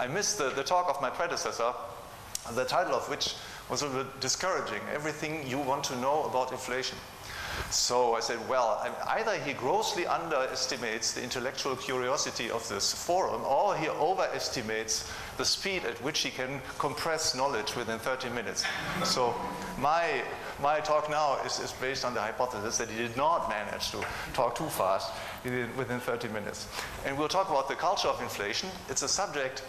I missed the, the talk of my predecessor, the title of which was a bit discouraging. Everything you want to know about inflation. So I said, well, either he grossly underestimates the intellectual curiosity of this forum, or he overestimates the speed at which he can compress knowledge within 30 minutes. So my, my talk now is, is based on the hypothesis that he did not manage to talk too fast within 30 minutes. And we'll talk about the culture of inflation. It's a subject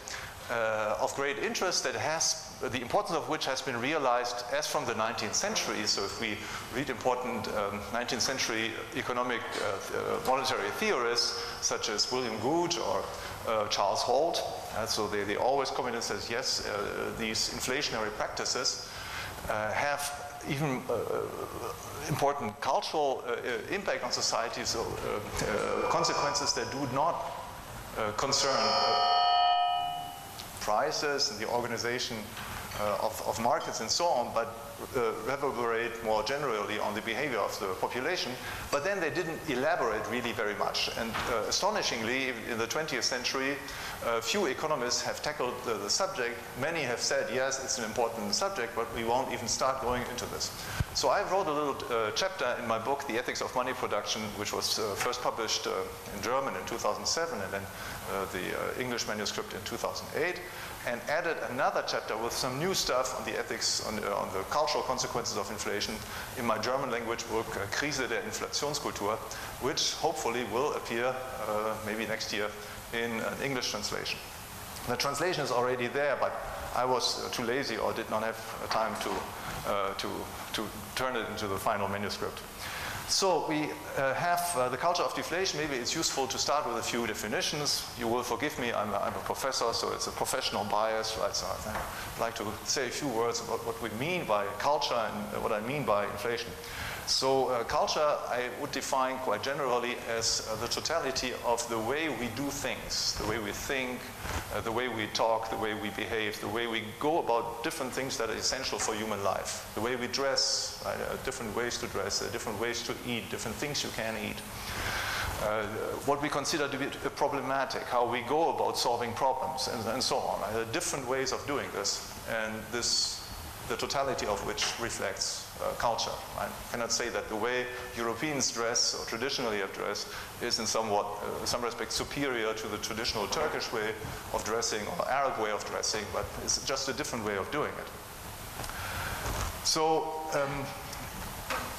uh, of great interest that has the importance of which has been realized as from the 19th century. So if we read important um, 19th century economic uh, uh, monetary theorists such as William Gouge or uh, Charles Holt, uh, so they, they always comment and says, yes, uh, these inflationary practices have even uh, uh, important cultural uh, impact on society, so consequences that do not concern prices and the organization uh, of, of, markets and so on, but uh, reverberate more generally on the behavior of the population. But then they didn't elaborate really very much. And uh, astonishingly, in the 20th century, few economists have tackled the, the, subject. Many have said, yes, it's an important subject, but we won't even start going into this. So I wrote a little uh, chapter in my book, The Ethics of Money Production, which was uh, first published uh, in German in 2007 and then the English manuscript in 2008 and added another chapter with some new stuff on the ethics, on, uh, on the cultural consequences of inflation in my German language book, uh, Krise der Inflationskultur, which hopefully will appear uh, maybe next year in an English translation. The translation is already there, but I was uh, too lazy or did not have time to, uh, to, to turn it into the final manuscript. So we uh, have uh, the culture of deflation. Maybe it's useful to start with a few definitions. You will forgive me, I'm a, I'm a professor, so it's a professional bias, right? So I'd like to say a few words about what we mean by culture and what I mean by inflation. So uh, culture I would define quite generally as uh, the totality of the way we do things, the way we think, uh, the way we talk, the way we behave, the way we go about different things that are essential for human life, the way we dress, uh, different ways to dress, uh, different ways to eat, different things you can eat. Uh, what we consider to be problematic, how we go about solving problems, and, and so on. different ways of doing this, and this, the totality of which reflects uh, culture. I cannot say that the way Europeans dress or traditionally have dressed is in somewhat, uh, some respects superior to the traditional Turkish way of dressing or Arab way of dressing, but it's just a different way of doing it. So, um,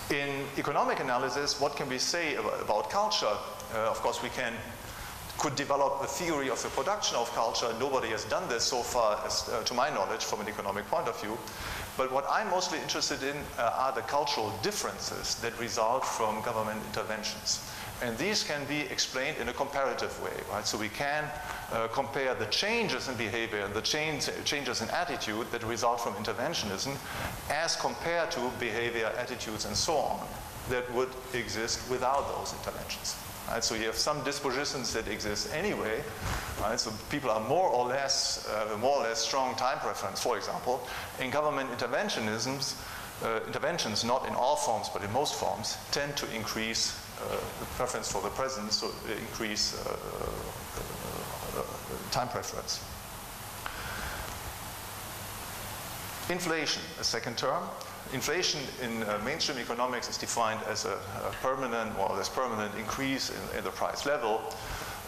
in economic analysis, what can we say about, about culture? Uh, of course, we can could develop a theory of the production of culture. Nobody has done this so far, as, uh, to my knowledge, from an economic point of view. But what I'm mostly interested in uh, are the cultural differences that result from government interventions. And these can be explained in a comparative way, right? So we can uh, compare the changes in behavior and the change, changes in attitude that result from interventionism as compared to behavior, attitudes, and so on that would exist without those interventions. Right? So you have some dispositions that exist anyway. Right? So people are more or less, uh, more or less strong time preference, for example. In government interventionisms, uh, interventions, not in all forms, but in most forms, tend to increase uh, the preference for the present, so increase uh, uh, time preference. Inflation, a second term. Inflation in uh, mainstream economics is defined as a, a, permanent, more or less permanent increase in, in the price level.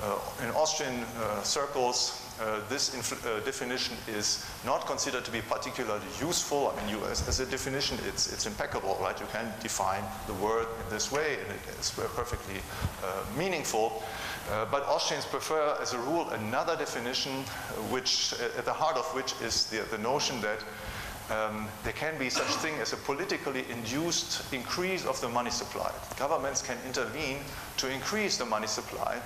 Uh, in Austrian uh, circles, uh, this uh, definition is not considered to be particularly useful. I mean, you, as, as, a definition, it's, it's impeccable, right? You can define the word in this way, and it is perfectly uh, meaningful. but Austrians prefer, as a rule, another definition, which, at the heart of which is the, the notion that um, there can be such thing as a politically induced increase of the money supply. Governments can intervene to increase the money supply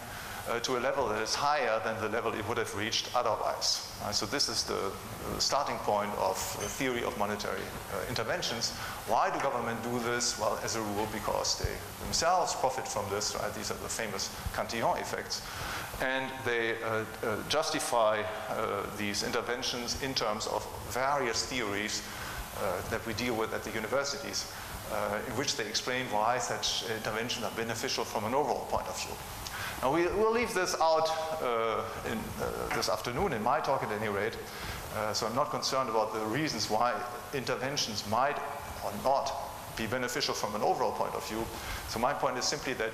uh, to a level that is higher than the level it would have reached otherwise. Uh, so this is the, the, starting point of the theory of monetary uh, interventions. Why do government do this? Well, as a rule, because they themselves profit from this. Right? These are the famous Cantillon effects. And they uh, uh, justify uh, these interventions in terms of various theories that we deal with at the universities. Uh, in which they explain why such interventions are beneficial from an overall point of view. Now we, will leave this out uh, in uh, this afternoon, in my talk at any rate. Uh, so I'm not concerned about the reasons why interventions might or not be beneficial from an overall point of view. So my point is simply that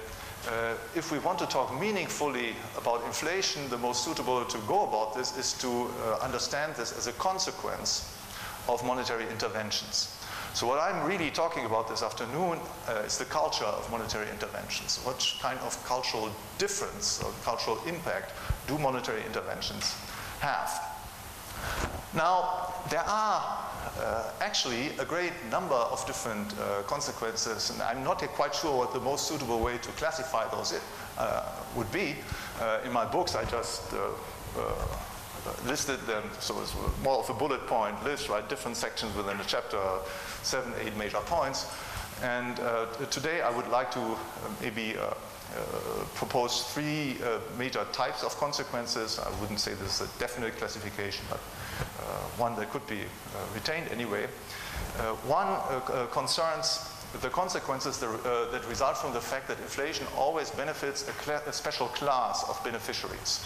uh, if we want to talk meaningfully about inflation, the most suitable to go about this is to uh, understand this as a consequence of monetary interventions. So what I'm really talking about this afternoon uh, is the culture of monetary interventions. What kind of cultural difference or cultural impact do monetary interventions have? Now, there are uh, actually a great number of different uh, consequences, and I'm not quite sure what the most suitable way to classify those uh, would be. Uh, in my books, I just uh, uh, listed them, so it's more of a bullet point list, right? Different sections within the chapter, seven, eight major points. And today I would like to maybe uh, propose three uh, major types of consequences. I wouldn't say this is a definite classification, but uh, one that could be retained anyway. one concerns the consequences that, uh, that, result from the fact that inflation always benefits a, a special class of beneficiaries.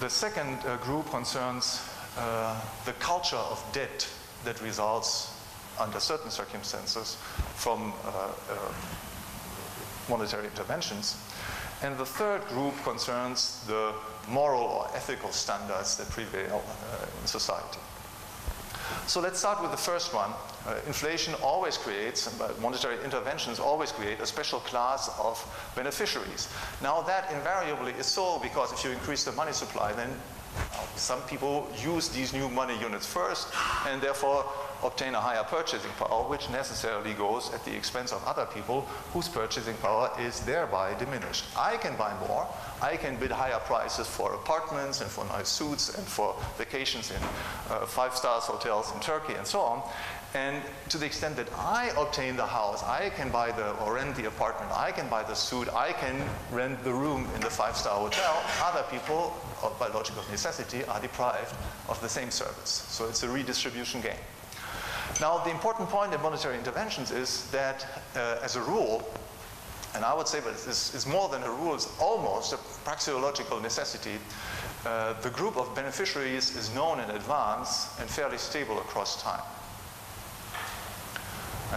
The second uh, group concerns uh, the culture of debt that results under certain circumstances from monetary interventions. And the third group concerns the moral or ethical standards that prevail uh, in society. So let's start with the first one. Uh, inflation always creates, monetary interventions always create a special class of beneficiaries. Now that invariably is so because if you increase the money supply, then some people use these new money units first and therefore obtain a higher purchasing power, which necessarily goes at the expense of other people whose purchasing power is thereby diminished. I can buy more, I can bid higher prices for apartments and for nice suits and for vacations in uh, five stars hotels in Turkey and so on. And to the extent that I obtain the house, I can buy the or rent the apartment, I can buy the suit, I can rent the room in the five-star hotel. Other people, by logic of necessity, are deprived of the same service. So it's a redistribution game. Now, the important point in monetary interventions is that, uh, as a rule, and I would say, but it's, it's, more than a rule, it's almost a praxeological necessity, uh, the group of beneficiaries is known in advance and fairly stable across time.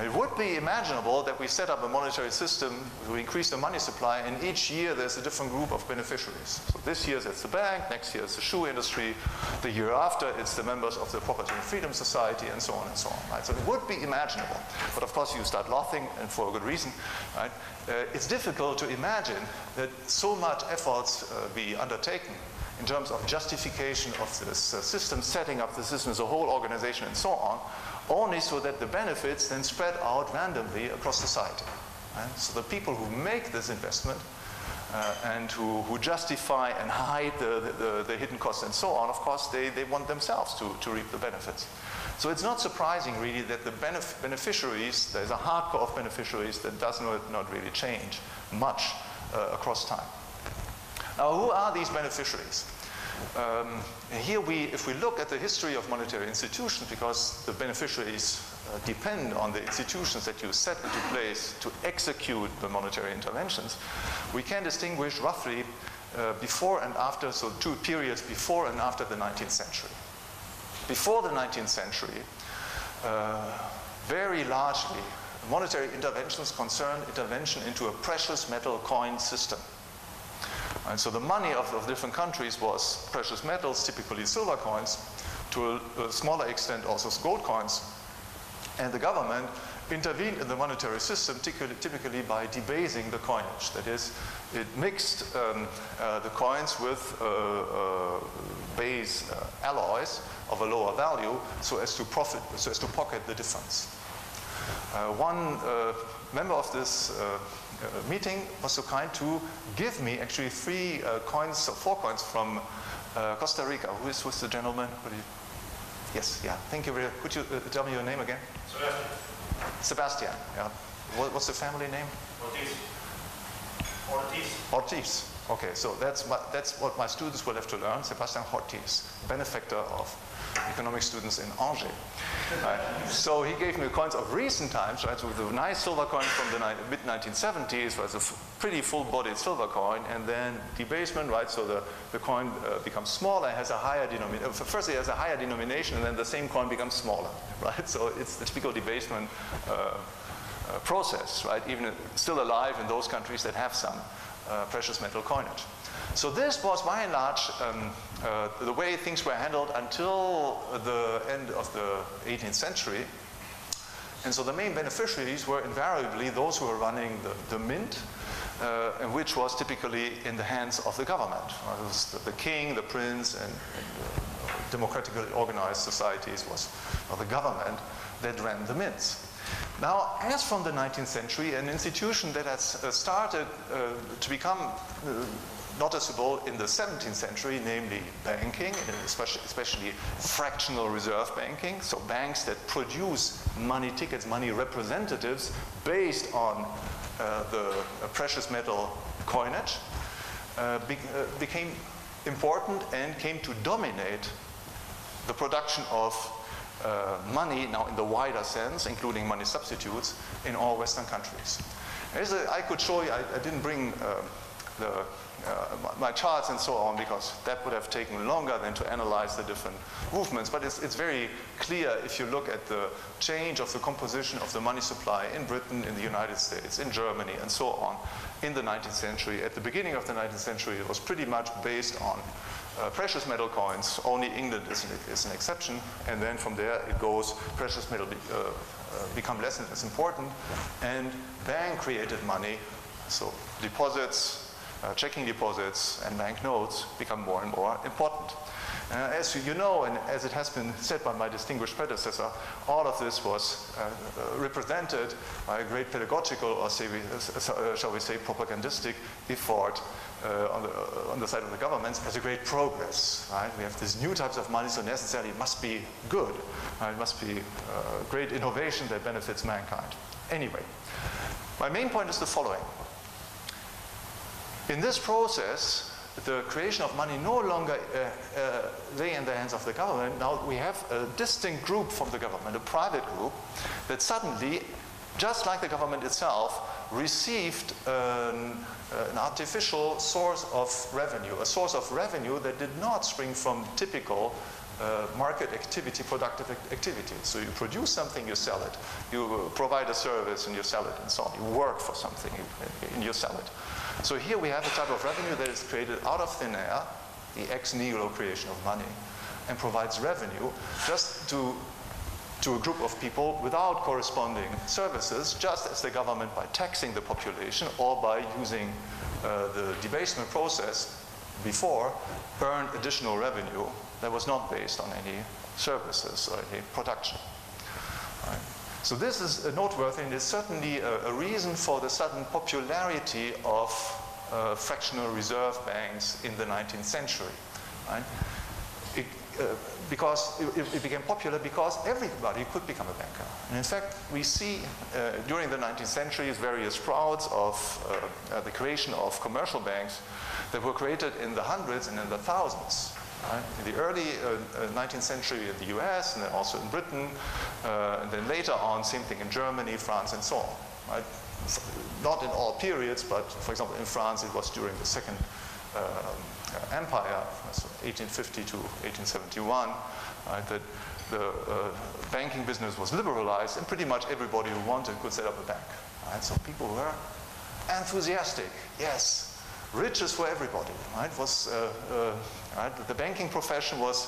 It would be imaginable that we set up a monetary system, we increase the money supply, and each year there's a different group of beneficiaries. So this year it's the bank, next year it's the shoe industry, the year after it's the members of the Property and Freedom Society, and so on and so on. Right? So it would be imaginable. But of course you start laughing, and for a good reason. Right? Uh, it's difficult to imagine that so much efforts uh, be undertaken in terms of justification of this uh, system, setting up the system as a whole organization and so on, only so that the benefits then spread out randomly across society. Right? So the people who make this investment uh, and who, who, justify and hide the, the, the, hidden costs and so on, of course, they, they want themselves to, to reap the benefits. So it's not surprising, really, that the benef beneficiaries, there's a hardcore of beneficiaries that does not, not really change much uh, across time. Now, who are these beneficiaries? Um, here we, if we look at the history of monetary institutions, because the beneficiaries uh, depend on the institutions that you set into place to execute the monetary interventions, we can distinguish roughly uh, before and after, so two periods before and after the 19th century. Before the 19th century, uh, very largely, monetary interventions concern intervention into a precious metal coin system. And so the money of, of different countries was precious metals, typically silver coins, to a, a smaller extent also gold coins. And the government intervened in the monetary system typically by debasing the coinage. That is, it mixed um, uh, the coins with uh, uh, base uh, alloys of a lower value so as to profit, so as to pocket the difference. Uh, one uh, member of this uh, meeting was so kind to give me actually three uh, coins, four coins from uh, Costa Rica. Who is who's the gentleman? You, yes, yeah. Thank you very much. Could you uh, tell me your name again? Sebastian. Sebastian, yeah. What, what's the family name? Ortiz. Ortiz. Ortiz. Okay, so that's, my, that's what my students will have to learn. Sebastian Ortiz, benefactor of economic students in Angers. Right? So he gave me coins of recent times, right? With a nice silver coin from the mid-1970s was a pretty full-bodied silver coin, and then debasement, right? So the, the coin uh, becomes smaller, has a higher denomination. Uh, first it has a higher denomination, and then the same coin becomes smaller, right? So it's the typical debasement uh, uh, process, right? Even still alive in those countries that have some uh, precious metal coinage. So this was by and large um, uh, the way things were handled until the end of the 18th century. And so the main beneficiaries were invariably those who were running the, the mint, uh, and which was typically in the hands of the government. Right? It was the, the, king, the prince, and, and uh, democratically organized societies was the government that ran the mints. Now, as from the 19th century, an institution that has uh, started uh, to become uh, noticeable in the 17th century, namely banking, especially, especially, fractional reserve banking, so banks that produce money tickets, money representatives based on uh, the uh, precious metal coinage, be, became important and came to dominate the production of uh, money, now in the wider sense, including money substitutes, in all Western countries. As A, I could show you, I, I didn't bring uh, the uh, my charts and so on because that would have taken longer than to analyze the different movements. But it's, it's very clear if you look at the change of the composition of the money supply in Britain, in the United States, in Germany, and so on in the 19th century. At the beginning of the 19th century, it was pretty much based on uh, precious metal coins. Only England is an, is an, exception. And then from there it goes, precious metal be, uh, uh, become less and less important. And bank created money, so deposits, uh, checking deposits and bank notes become more and more important. Uh, as you know, and as it has been said by my distinguished predecessor, all of this was uh, represented by a great pedagogical, or shall we say, propagandistic effort uh, on, the, on, the, side of the governments as a great progress. Right? We have these new types of money, so necessarily it must be good. Right? It must be great innovation that benefits mankind. Anyway, my main point is the following. In this process, the creation of money no longer uh, uh, lay in the hands of the government. Now we have a distinct group from the government, a private group, that suddenly, just like the government itself, received an, uh, an artificial source of revenue, a source of revenue that did not spring from typical uh, market activity, productive activity. So you produce something, you sell it. You provide a service and you sell it and so on. You work for something and you sell it. So here we have a type of revenue that is created out of thin air, the ex nihilo creation of money, and provides revenue just to, to a group of people without corresponding services, just as the government by taxing the population or by using uh, the debasement process before earned additional revenue that was not based on any services or any production. Right. So this is noteworthy and is certainly a, a, reason for the sudden popularity of uh, fractional reserve banks in the 19th century. Right? It, uh, because it, it, became popular because everybody could become a banker. And in fact, we see uh, during the 19th century various sprouts of uh, uh, the creation of commercial banks that were created in the hundreds and in the thousands. Right? In the early uh, 19th uh, century in the US and then also in Britain, uh, and then later on, same thing in Germany, France, and so on. Right? Not in all periods, but for example, in France, it was during the Second Empire, so 1850 to 1871, right, that the uh, banking business was liberalized, and pretty much everybody who wanted could set up a bank. Right? So people were enthusiastic. Yes, riches for everybody. Right? Was uh, uh Right? The banking profession was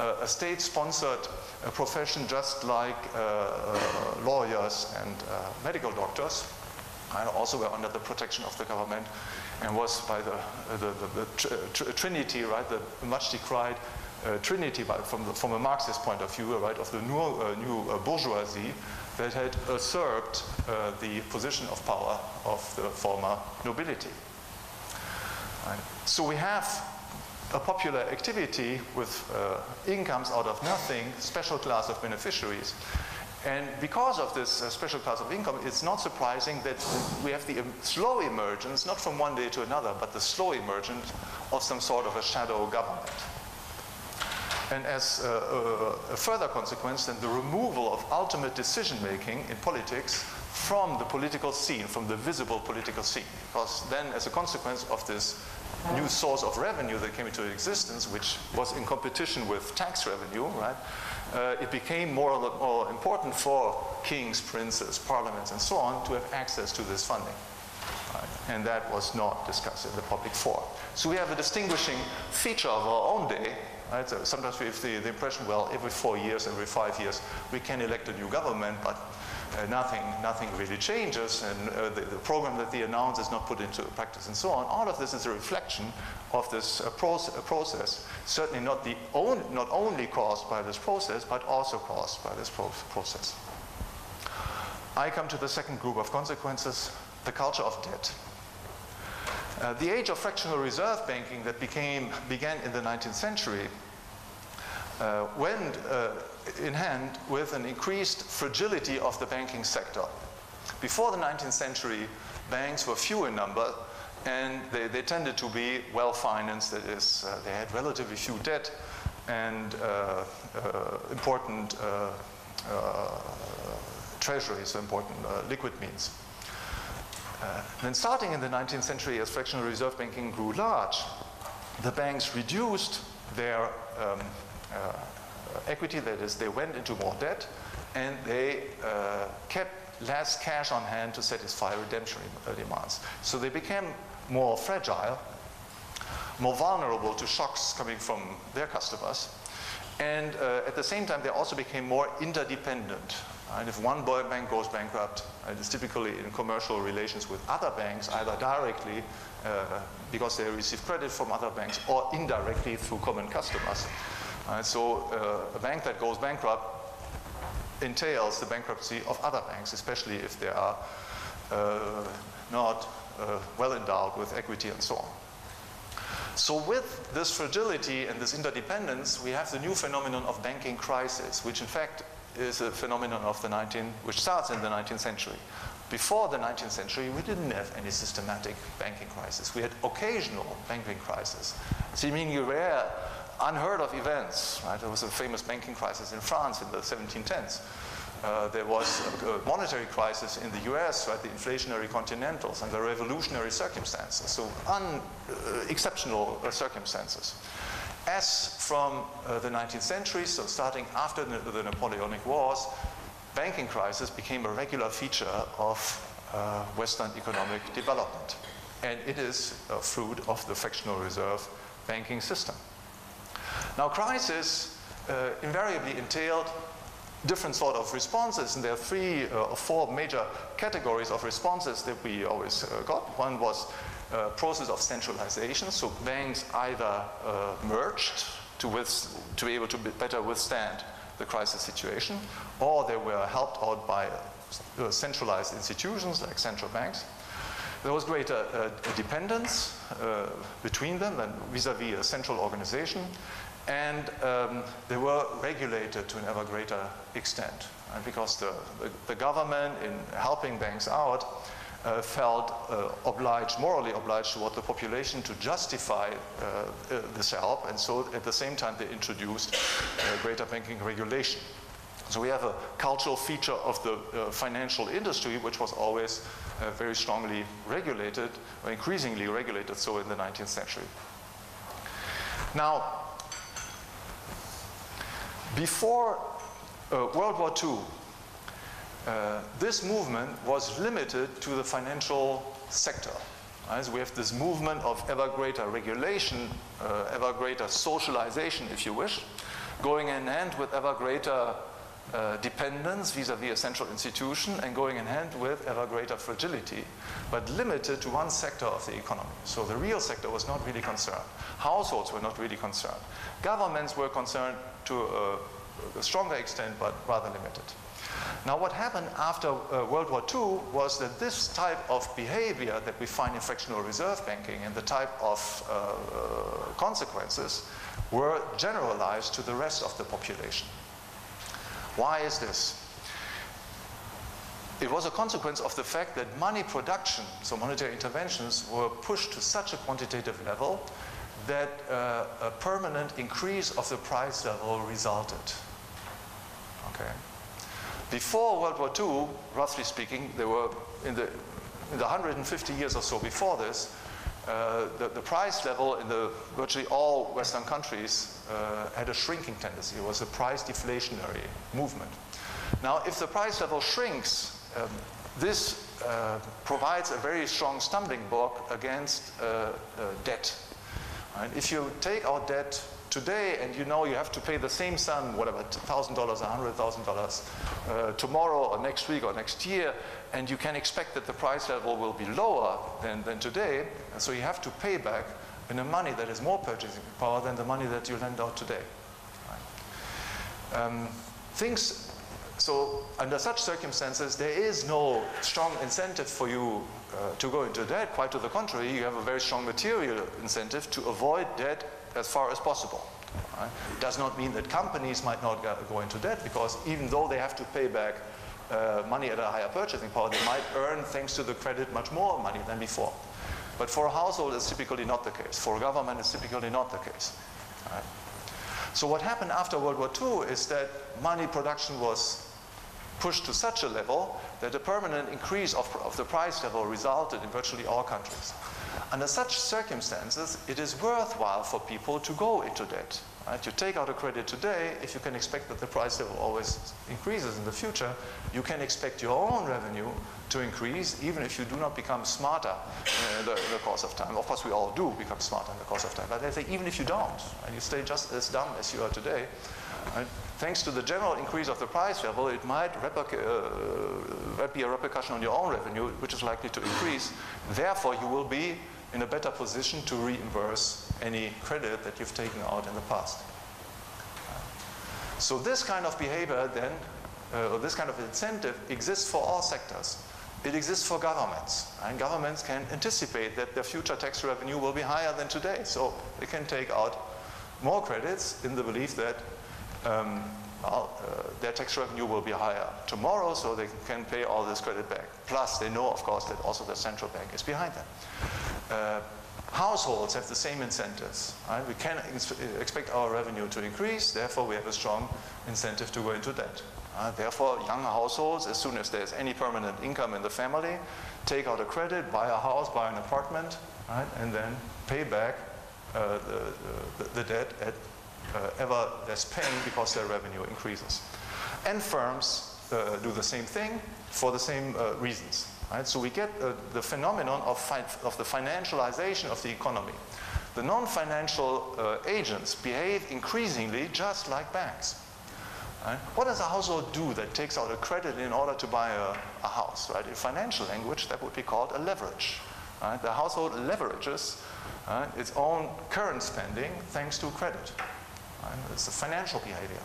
uh, a state-sponsored uh, profession just like uh, lawyers and medical doctors. Also were under the protection of the government and was by the, uh, the, the, the tr uh, tr Trinity, right, the much decried uh, Trinity from, the, from a Marxist point of view, right, of the new, uh, new bourgeoisie that had usurped the position of power of the former nobility. Right. So we have a popular activity with uh, incomes out of nothing, special class of beneficiaries. And because of this uh, special class of income, it's not surprising that we have the slow emergence, not from one day to another, but the slow emergence of some sort of a shadow government. And as uh, a further consequence, then the removal of ultimate decision making in politics from the political scene, from the visible political scene. Because then, as a consequence of this new source of revenue that came into existence, which was in competition with tax revenue, right? Uh, it became more, more important for kings, princes, parliaments, and so on to have access to this funding. Right? And that was not discussed in the public forum. So we have a distinguishing feature of our own day. Right? So sometimes we have the, the impression, well, every four years, every five years, we can elect a new government, but uh, nothing, nothing really changes, and uh, the, the, program that they announce is not put into practice, and so on. All of this is a reflection of this uh, proce uh, process, certainly not, the own, not only caused by this process, but also caused by this pro process. I come to the second group of consequences, the culture of debt. Uh, the age of fractional reserve banking that became, began in the 19th century uh, went uh, in hand with an increased fragility of the banking sector. Before the 19th century, banks were few in number and they, they tended to be well financed, that is, uh, they had relatively few debt and uh, uh, important uh, treasuries, important liquid means. then starting in the 19th century, as fractional reserve banking grew large, the banks reduced their um, equity, that is, they went into more debt and they uh, kept less cash on hand to satisfy redemption demands. So they became more fragile, more vulnerable to shocks coming from their customers. And uh, at the same time, they also became more interdependent. And if one bank goes bankrupt, it is typically in commercial relations with other banks, either directly uh, because they receive credit from other banks or indirectly through common customers. Uh, so uh, a bank that goes bankrupt entails the bankruptcy of other banks, especially if they are uh, not uh, well endowed with equity and so on. So with this fragility and this interdependence, we have the new phenomenon of banking crisis, which in fact is a phenomenon of the 19th, which starts in the 19th century. Before the 19th century, we didn't have any systematic banking crisis. We had occasional banking crisis, seemingly rare unheard of events. Right? There was a famous banking crisis in France in the 1710s. Uh, there was a, a, monetary crisis in the US, right, the inflationary continentals, and the revolutionary circumstances, so un, uh, exceptional uh, circumstances. As from uh, the 19th century, so starting after the, the, Napoleonic Wars, banking crisis became a regular feature of uh, Western economic development. And it is a fruit of the fractional reserve banking system. Now, crisis uh, invariably entailed different sort of responses, and there are three uh, or four major categories of responses that we always uh, got. One was uh, process of centralization, so banks either uh, merged to, with, to be able to be better withstand the crisis situation, or they were helped out by uh, centralized institutions like central banks. There was greater uh, dependence uh, between them and vis-a-vis -vis a central organization, and um, they were regulated to an ever greater extent. And because the, the, the, government, in helping banks out, uh, felt uh, obliged, morally obliged toward the population to justify uh, uh this help, and so at the same time they introduced uh, greater banking regulation. So we have a cultural feature of the financial industry, which was always very strongly regulated, or increasingly regulated so in the 19th century. Now, before uh, World War II, uh, this movement was limited to the financial sector. Right? we have this movement of ever greater regulation, uh, ever greater socialization, if you wish, going in hand with ever greater uh, dependence vis-a-vis -vis a central institution and going in hand with ever greater fragility, but limited to one sector of the economy. So the real sector was not really concerned. Households were not really concerned. Governments were concerned to a, a stronger extent, but rather limited. Now, what happened after uh, World War II was that this type of behavior that we find in fractional reserve banking and the type of uh, uh, consequences were generalized to the rest of the population. Why is this? it was a consequence of the fact that money production, so monetary interventions, were pushed to such a quantitative level that uh, a permanent increase of the price level resulted. Okay. Before World War II, roughly speaking, there were in the in the 150 years or so before this, uh, the, the, price level in the virtually all Western countries uh, had a shrinking tendency. It was a price deflationary movement. Now, if the price level shrinks, um, this uh, provides a very strong stumbling block against uh, uh, debt. Right? If you take out debt today and you know you have to pay the same sum, whatever, $1,000, $100,000, uh, tomorrow or next week or next year, and you can expect that the price level will be lower than, than today, so you have to pay back in a money that has more purchasing power than the money that you lend out today. Um, things, so under such circumstances, there is no strong incentive for you uh, to go into debt. Quite to the contrary, you have a very strong material incentive to avoid debt as far as possible. Right? Does not mean that companies might not go into debt because even though they have to pay back uh, money at a higher purchasing power, they might earn, thanks to the credit, much more money than before. But for a household, it's typically not the case. For a government, it's typically not the case. Right? So what happened after World War II is that money production was pushed to such a level that a permanent increase of, of the price level resulted in virtually all countries. Under such circumstances, it is worthwhile for people to go into debt. Right? You take out a credit today, if you can expect that the price level always increases in the future, you can expect your own revenue to increase even if you do not become smarter in the, in the, course of time. Of course, we all do become smarter in the course of time, but I say even if you don't, and you stay just as dumb as you are today, right? Thanks to the general increase of the price level, it might uh, be a repercussion on your own revenue, which is likely to increase. Therefore, you will be in a better position to reimburse any credit that you've taken out in the past. So this kind of behavior then, uh, or this kind of incentive exists for all sectors. It exists for governments, and governments can anticipate that their future tax revenue will be higher than today, so they can take out more credits in the belief that um, uh, their tax revenue will be higher tomorrow, so they can pay all this credit back. Plus, they know, of course, that also the central bank is behind them. Uh, households have the same incentives. Right? We can expect our revenue to increase, therefore we have a strong incentive to go into debt. Uh, therefore, young households, as soon as there's any permanent income in the family, take out a credit, buy a house, buy an apartment, right? and then pay back uh, the, the, the, debt at ever less pain because their revenue increases. And firms uh, do the same thing for the same uh, reasons. Right? So we get uh, the phenomenon of, of, the financialization of the economy. The non-financial uh, agents behave increasingly just like banks. Right? What does a household do that takes out a credit in order to buy a, a house? Right? In financial language, that would be called a leverage. Right? The household leverages its own current spending thanks to credit. It's a financial behavior.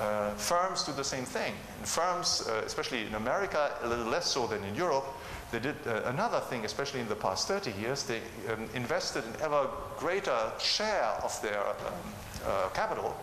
Uh, firms do the same thing. And firms, uh, especially in America, a little less so than in Europe, they did uh, another thing, especially in the past 30 years. They um, invested an ever greater share of their um, uh, capital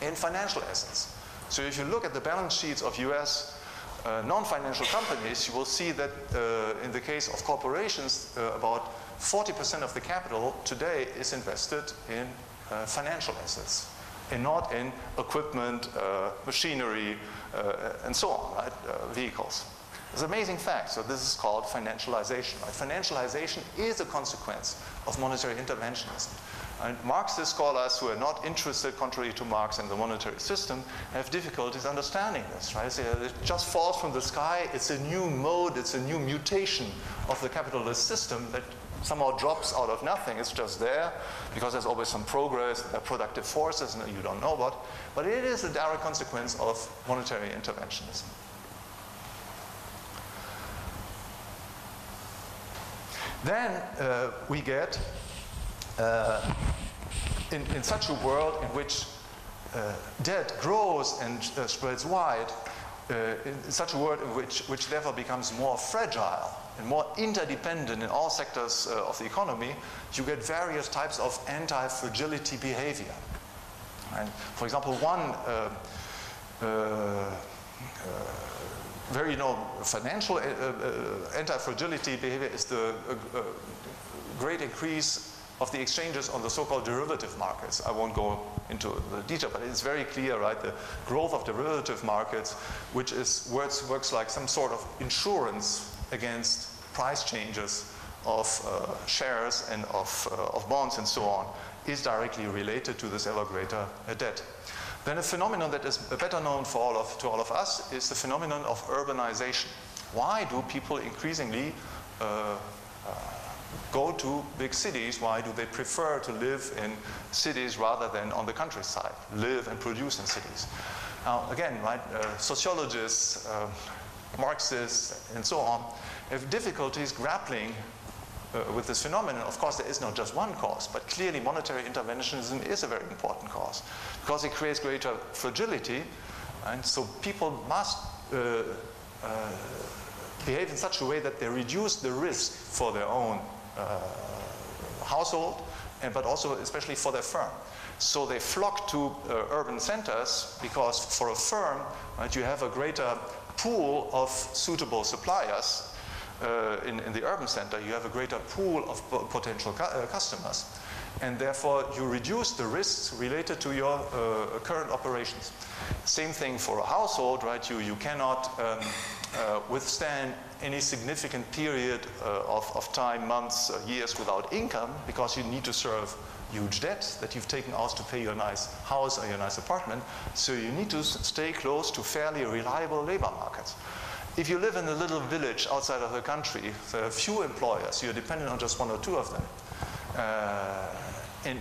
in financial assets. So if you look at the balance sheets of US uh, non-financial companies, you will see that uh, in the case of corporations, about 40% of the capital today is invested in uh, financial assets and not in equipment, uh, machinery, uh, and so on, right? vehicles. It's an amazing fact. So this is called financialization. Right? Financialization is a consequence of monetary interventionism. And Marxist scholars who are not interested, contrary to Marx, in the monetary system, have difficulties understanding this. Right? So it just falls from the sky. It's a new mode. It's a new mutation of the capitalist system that somehow drops out of nothing. It's just there because there's always some progress, are productive forces and you don't know about. But it is a direct consequence of monetary interventionism. Then uh, we get, uh, in, in such a world in which uh, debt grows and uh, spreads wide, uh, in such a world in which, which therefore becomes more fragile, and more interdependent in all sectors uh, of the economy, you get various types of anti-fragility behavior. And for example, one uh, uh, uh very you know, financial uh, uh, anti-fragility behavior is the great increase of the exchanges on the so-called derivative markets. I won't go into the detail, but it's very clear, right? The growth of derivative markets, which is works, works like some sort of insurance against price changes of uh, shares and of, uh, of bonds and so on, is directly related to this ever greater debt. Then a phenomenon that is better known for all of, to all of us is the phenomenon of urbanization. Why do people increasingly uh, uh, go to big cities? Why do they prefer to live in cities rather than on the countryside, live and produce in cities? Now, again, right, uh, sociologists, uh, Marxists, and so on, have difficulties grappling uh, with this phenomenon, of course, there is not just one cause, but clearly monetary interventionism is a very important cause because it creates greater fragility, and so people must uh, uh, behave in such a way that they reduce the risk for their own uh, household, and but also especially for their firm. So they flock to uh, urban centers because for a firm, right, you have a greater pool of suitable suppliers uh, in, in, the urban center, you have a greater pool of potential cu uh, customers. And therefore, you reduce the risks related to your uh, current operations. Same thing for a household, right? You, you cannot um, uh, withstand any significant period uh, of, of time, months, years without income because you need to serve huge debts that you've taken out to pay your nice house or your nice apartment. So you need to stay close to fairly reliable labor markets. If you live in a little village outside of the country, there are few employers, you're dependent on just one or two of them. Uh, and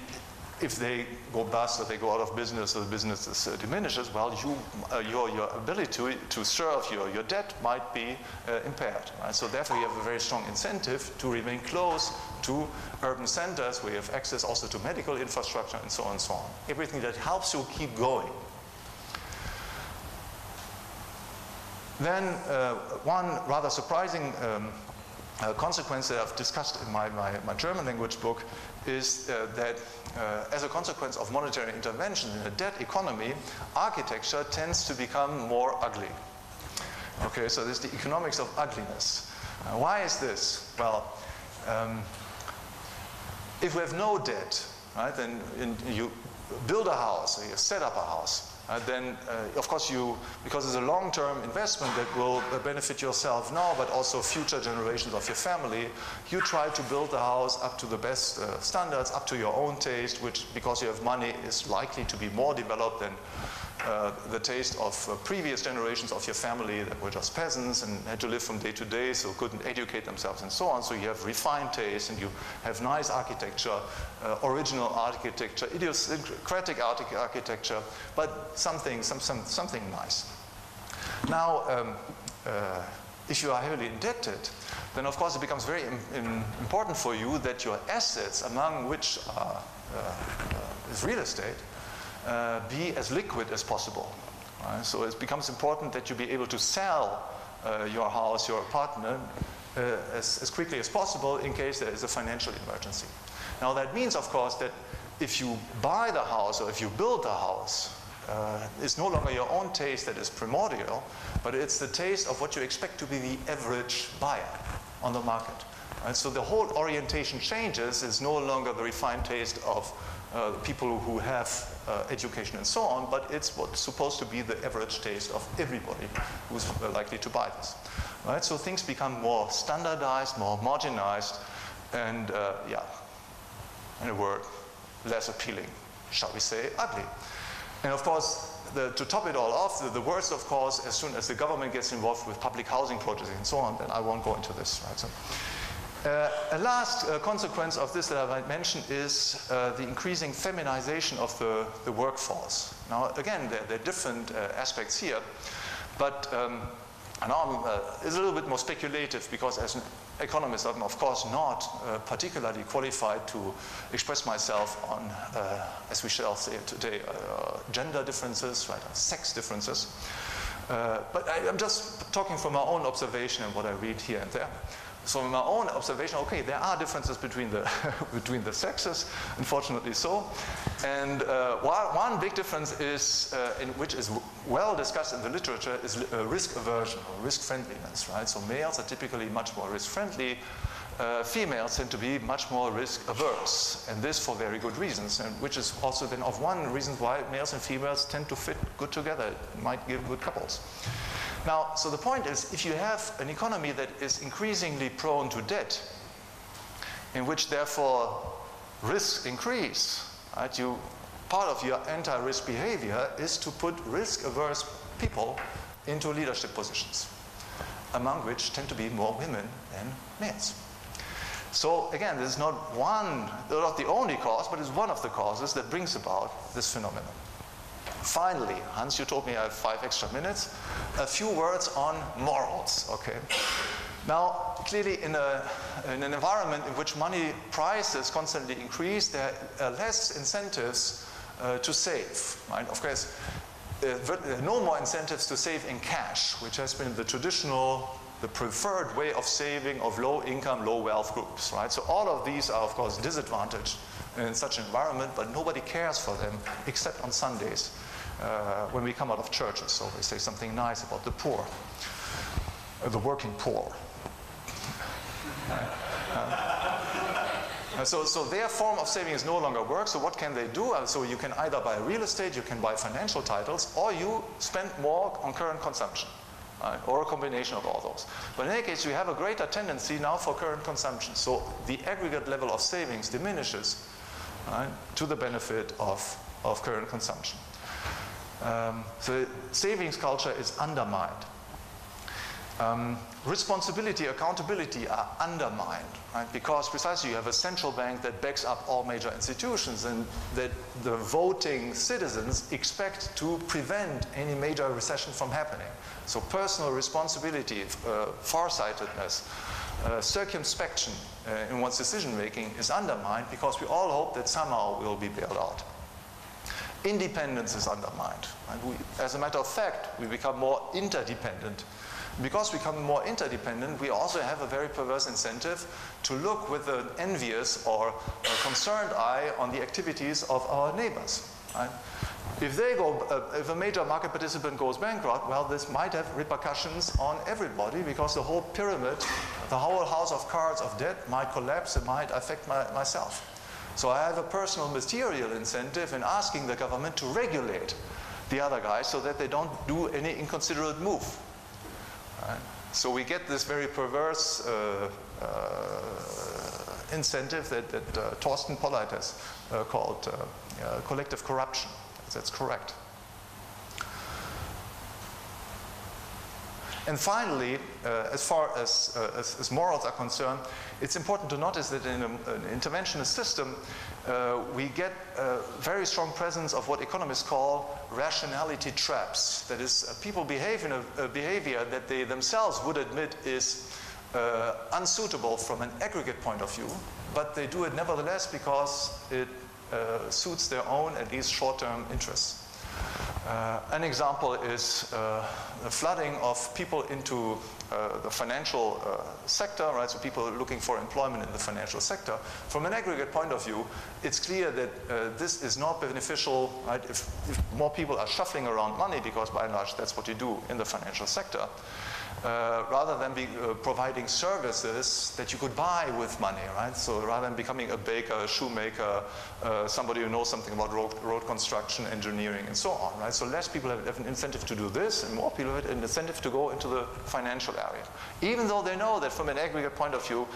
if they go bust or they go out of business or the business uh, diminishes, well, you, uh, your, your ability to, to serve your, your debt might be uh, impaired. Right? So therefore, you have a very strong incentive to remain close to urban centers where you have access also to medical infrastructure and so on and so on. Everything that helps you keep going. Then uh, one rather surprising um, uh, consequence that I've discussed in my, my, my German language book is uh, that uh, as a consequence of monetary intervention in a debt economy, architecture tends to become more ugly. Okay, so there's the economics of ugliness. Uh, why is this? Well, um, if we have no debt, right, then in, you build a house, you set up a house, uh, then uh, of course you, because it's a long-term investment that will benefit yourself now, but also future generations of your family, you try to build the house up to the best uh, standards, up to your own taste, which, because you have money, is likely to be more developed than uh, the taste of uh, previous generations of your family that were just peasants and had to live from day to day, so couldn't educate themselves and so on. So you have refined taste and you have nice architecture, uh, original architecture, idiosyncratic architecture, but something, some, some, something nice. Now, um, uh, if you are heavily indebted, then of course it becomes very Im important for you that your assets, among which are, uh, is real estate, uh, be as liquid as possible. Right? So it becomes important that you be able to sell uh, your house, your apartment, uh, as, as quickly as possible in case there is a financial emergency. Now that means, of course, that if you buy the house or if you build the house, uh, it's no longer your own taste that is primordial, but it's the taste of what you expect to be the average buyer on the market. And so the whole orientation changes. It's no longer the refined taste of uh, people who have uh, education and so on, but it's what's supposed to be the average taste of everybody who's likely to buy this. Right? So things become more standardized, more marginalized, and uh, yeah, in a word, less appealing, shall we say, ugly. And of course, the, to top it all off, the, the, worst, of course, as soon as the government gets involved with public housing projects and so on, then I won't go into this. Right? So, uh, a last uh, consequence of this that I might mention is uh, the increasing feminization of the, the workforce. Now, again, there, there are different uh, aspects here, but um, now uh, it's a little bit more speculative because as an economist, I'm of course not uh, particularly qualified to express myself on, as we shall say today, gender differences, right, sex differences. but I, I'm just talking from my own observation and what I read here and there. So in my own observation, okay, there are differences between the, between the sexes, unfortunately so. And uh, one big difference is, uh, which is well discussed in the literature, is uh, risk aversion or risk friendliness, right? So males are typically much more risk friendly. Uh, females tend to be much more risk averse, and this for very good reasons, and which is also then of one reason why males and females tend to fit good together. It might give good couples. Now, so the point is, if you have an economy that is increasingly prone to debt, in which therefore risks increase, right, you, part of your anti-risk behavior is to put risk-averse people into leadership positions, among which tend to be more women than males. So again, this is not one, not the only cause, but it's one of the causes that brings about this phenomenon. Finally, Hans, you told me I have five extra minutes. A few words on morals, okay? Now, clearly in, a, in an environment in which money prices constantly increase, there are less incentives uh, to save, right? Of course, uh, no more incentives to save in cash, which has been the traditional, the preferred way of saving of low income, low wealth groups, right? So all of these are, of course, disadvantaged in such an environment, but nobody cares for them except on Sundays when we come out of churches. So they say something nice about the poor, uh, the working poor. Uh, so, so their form of savings no longer work. So what can they do? Uh, so you can either buy real estate, you can buy financial titles, or you spend more on current consumption. Uh, or a combination of all those. But in any case, we have a greater tendency now for current consumption. So the aggregate level of savings diminishes to the benefit of, of current consumption. Um, so savings culture is undermined. Um, responsibility, accountability are undermined, right? Because precisely you have a central bank that backs up all major institutions and that the voting citizens expect to prevent any major recession from happening. So personal responsibility, uh, farsightedness, uh, circumspection uh, in one's decision making is undermined because we all hope that somehow we'll be bailed out independence is undermined. We, as a matter of fact, we become more interdependent. Because we become more interdependent, we also have a very perverse incentive to look with an envious or concerned eye on the activities of our neighbors. Right? If they go, uh, if a major market participant goes bankrupt, well, this might have repercussions on everybody because the whole pyramid, the whole house of cards of debt might collapse. It might affect my, myself. So I have a personal material incentive in asking the government to regulate the other guys so that they don't do any inconsiderate move. Right? So we get this very perverse uh, uh, incentive that, that uh, Thorsten Polleit has uh, called uh, uh, collective corruption. That's correct. And finally, as far as, as, as, morals are concerned, it's important to notice that in a, an interventionist system, uh, we get a very strong presence of what economists call rationality traps. That is, uh, people behave in a, a, behavior that they themselves would admit is uh, unsuitable from an aggregate point of view, but they do it nevertheless because it uh, suits their own, at least short-term interests. Uh, an example is uh, the flooding of people into uh, the financial uh, sector, right? So people looking for employment in the financial sector. From an aggregate point of view, it's clear that uh, this is not beneficial, right? If, if more people are shuffling around money, because by and large that's what you do in the financial sector, uh, rather than be, uh, providing services that you could buy with money, right? So rather than becoming a baker, a shoemaker, uh, somebody who knows something about road, road, construction, engineering, and so on, right? So less people have, have, an incentive to do this, and more people have an incentive to go into the financial area. Even though they know that from an aggregate point of view,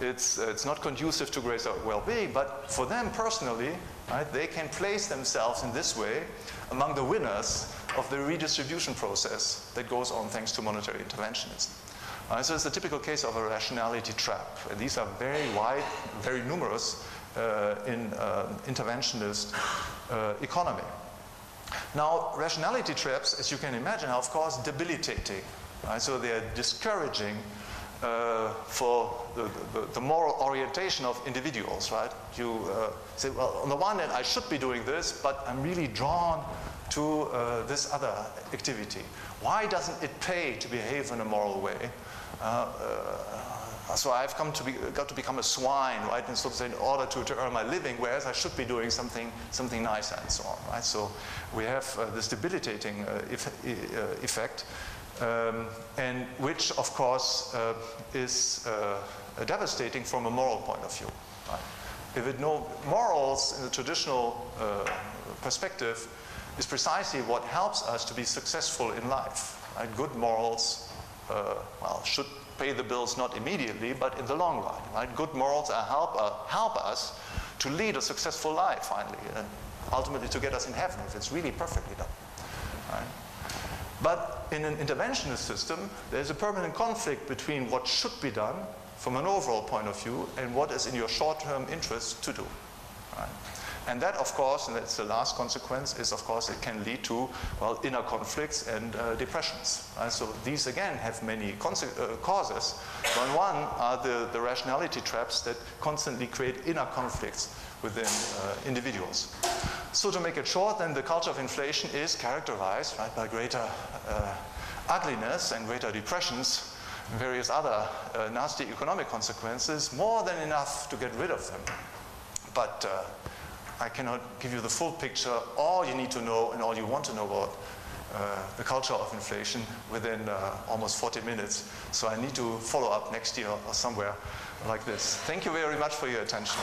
it's, it's not conducive to greater well-being, but for them personally, right, they can place themselves in this way among the winners of the redistribution process that goes on thanks to monetary interventionism. Uh, so it's a typical case of a rationality trap. And these are very wide, very numerous uh, in uh, interventionist uh, economy. Now, rationality traps, as you can imagine, are of course debilitating. Right? So they're discouraging uh, for the, the, the, moral orientation of individuals, right? You uh, say, well, on the one hand, I should be doing this, but I'm really drawn to uh, this other activity. Why doesn't it pay to behave in a moral way? Uh, uh, so I've come to be, got to become a swine, right? And so to say, in order to, to earn my living, whereas I should be doing something, something nicer and so on, right? So we have uh, this debilitating effect, um, and which, of course, is devastating from a moral point of view. Right? If it no morals in the traditional uh, perspective is precisely what helps us to be successful in life. Right? Good morals, well, should pay the bills not immediately, but in the long run. Right? Good morals help, uh, help us to lead a successful life finally, and ultimately to get us in heaven if it's really perfectly done. Right? But in an interventionist system, there's a permanent conflict between what should be done from an overall point of view and what is in your short-term interest to do. Right? And that, of course, and that's the last consequence, is of course it can lead to, well, inner conflicts and uh, depressions. So these again have many uh, causes. One, one are the, the rationality traps that constantly create inner conflicts within uh, individuals. So to make it short, then the culture of inflation is characterized right, by greater uh, ugliness and greater depressions various other uh, nasty economic consequences, more than enough to get rid of them. But uh, I cannot give you the full picture. All you need to know and all you want to know about uh, the culture of inflation within uh, almost 40 minutes. So I need to follow up next year or somewhere like this. Thank you very much for your attention.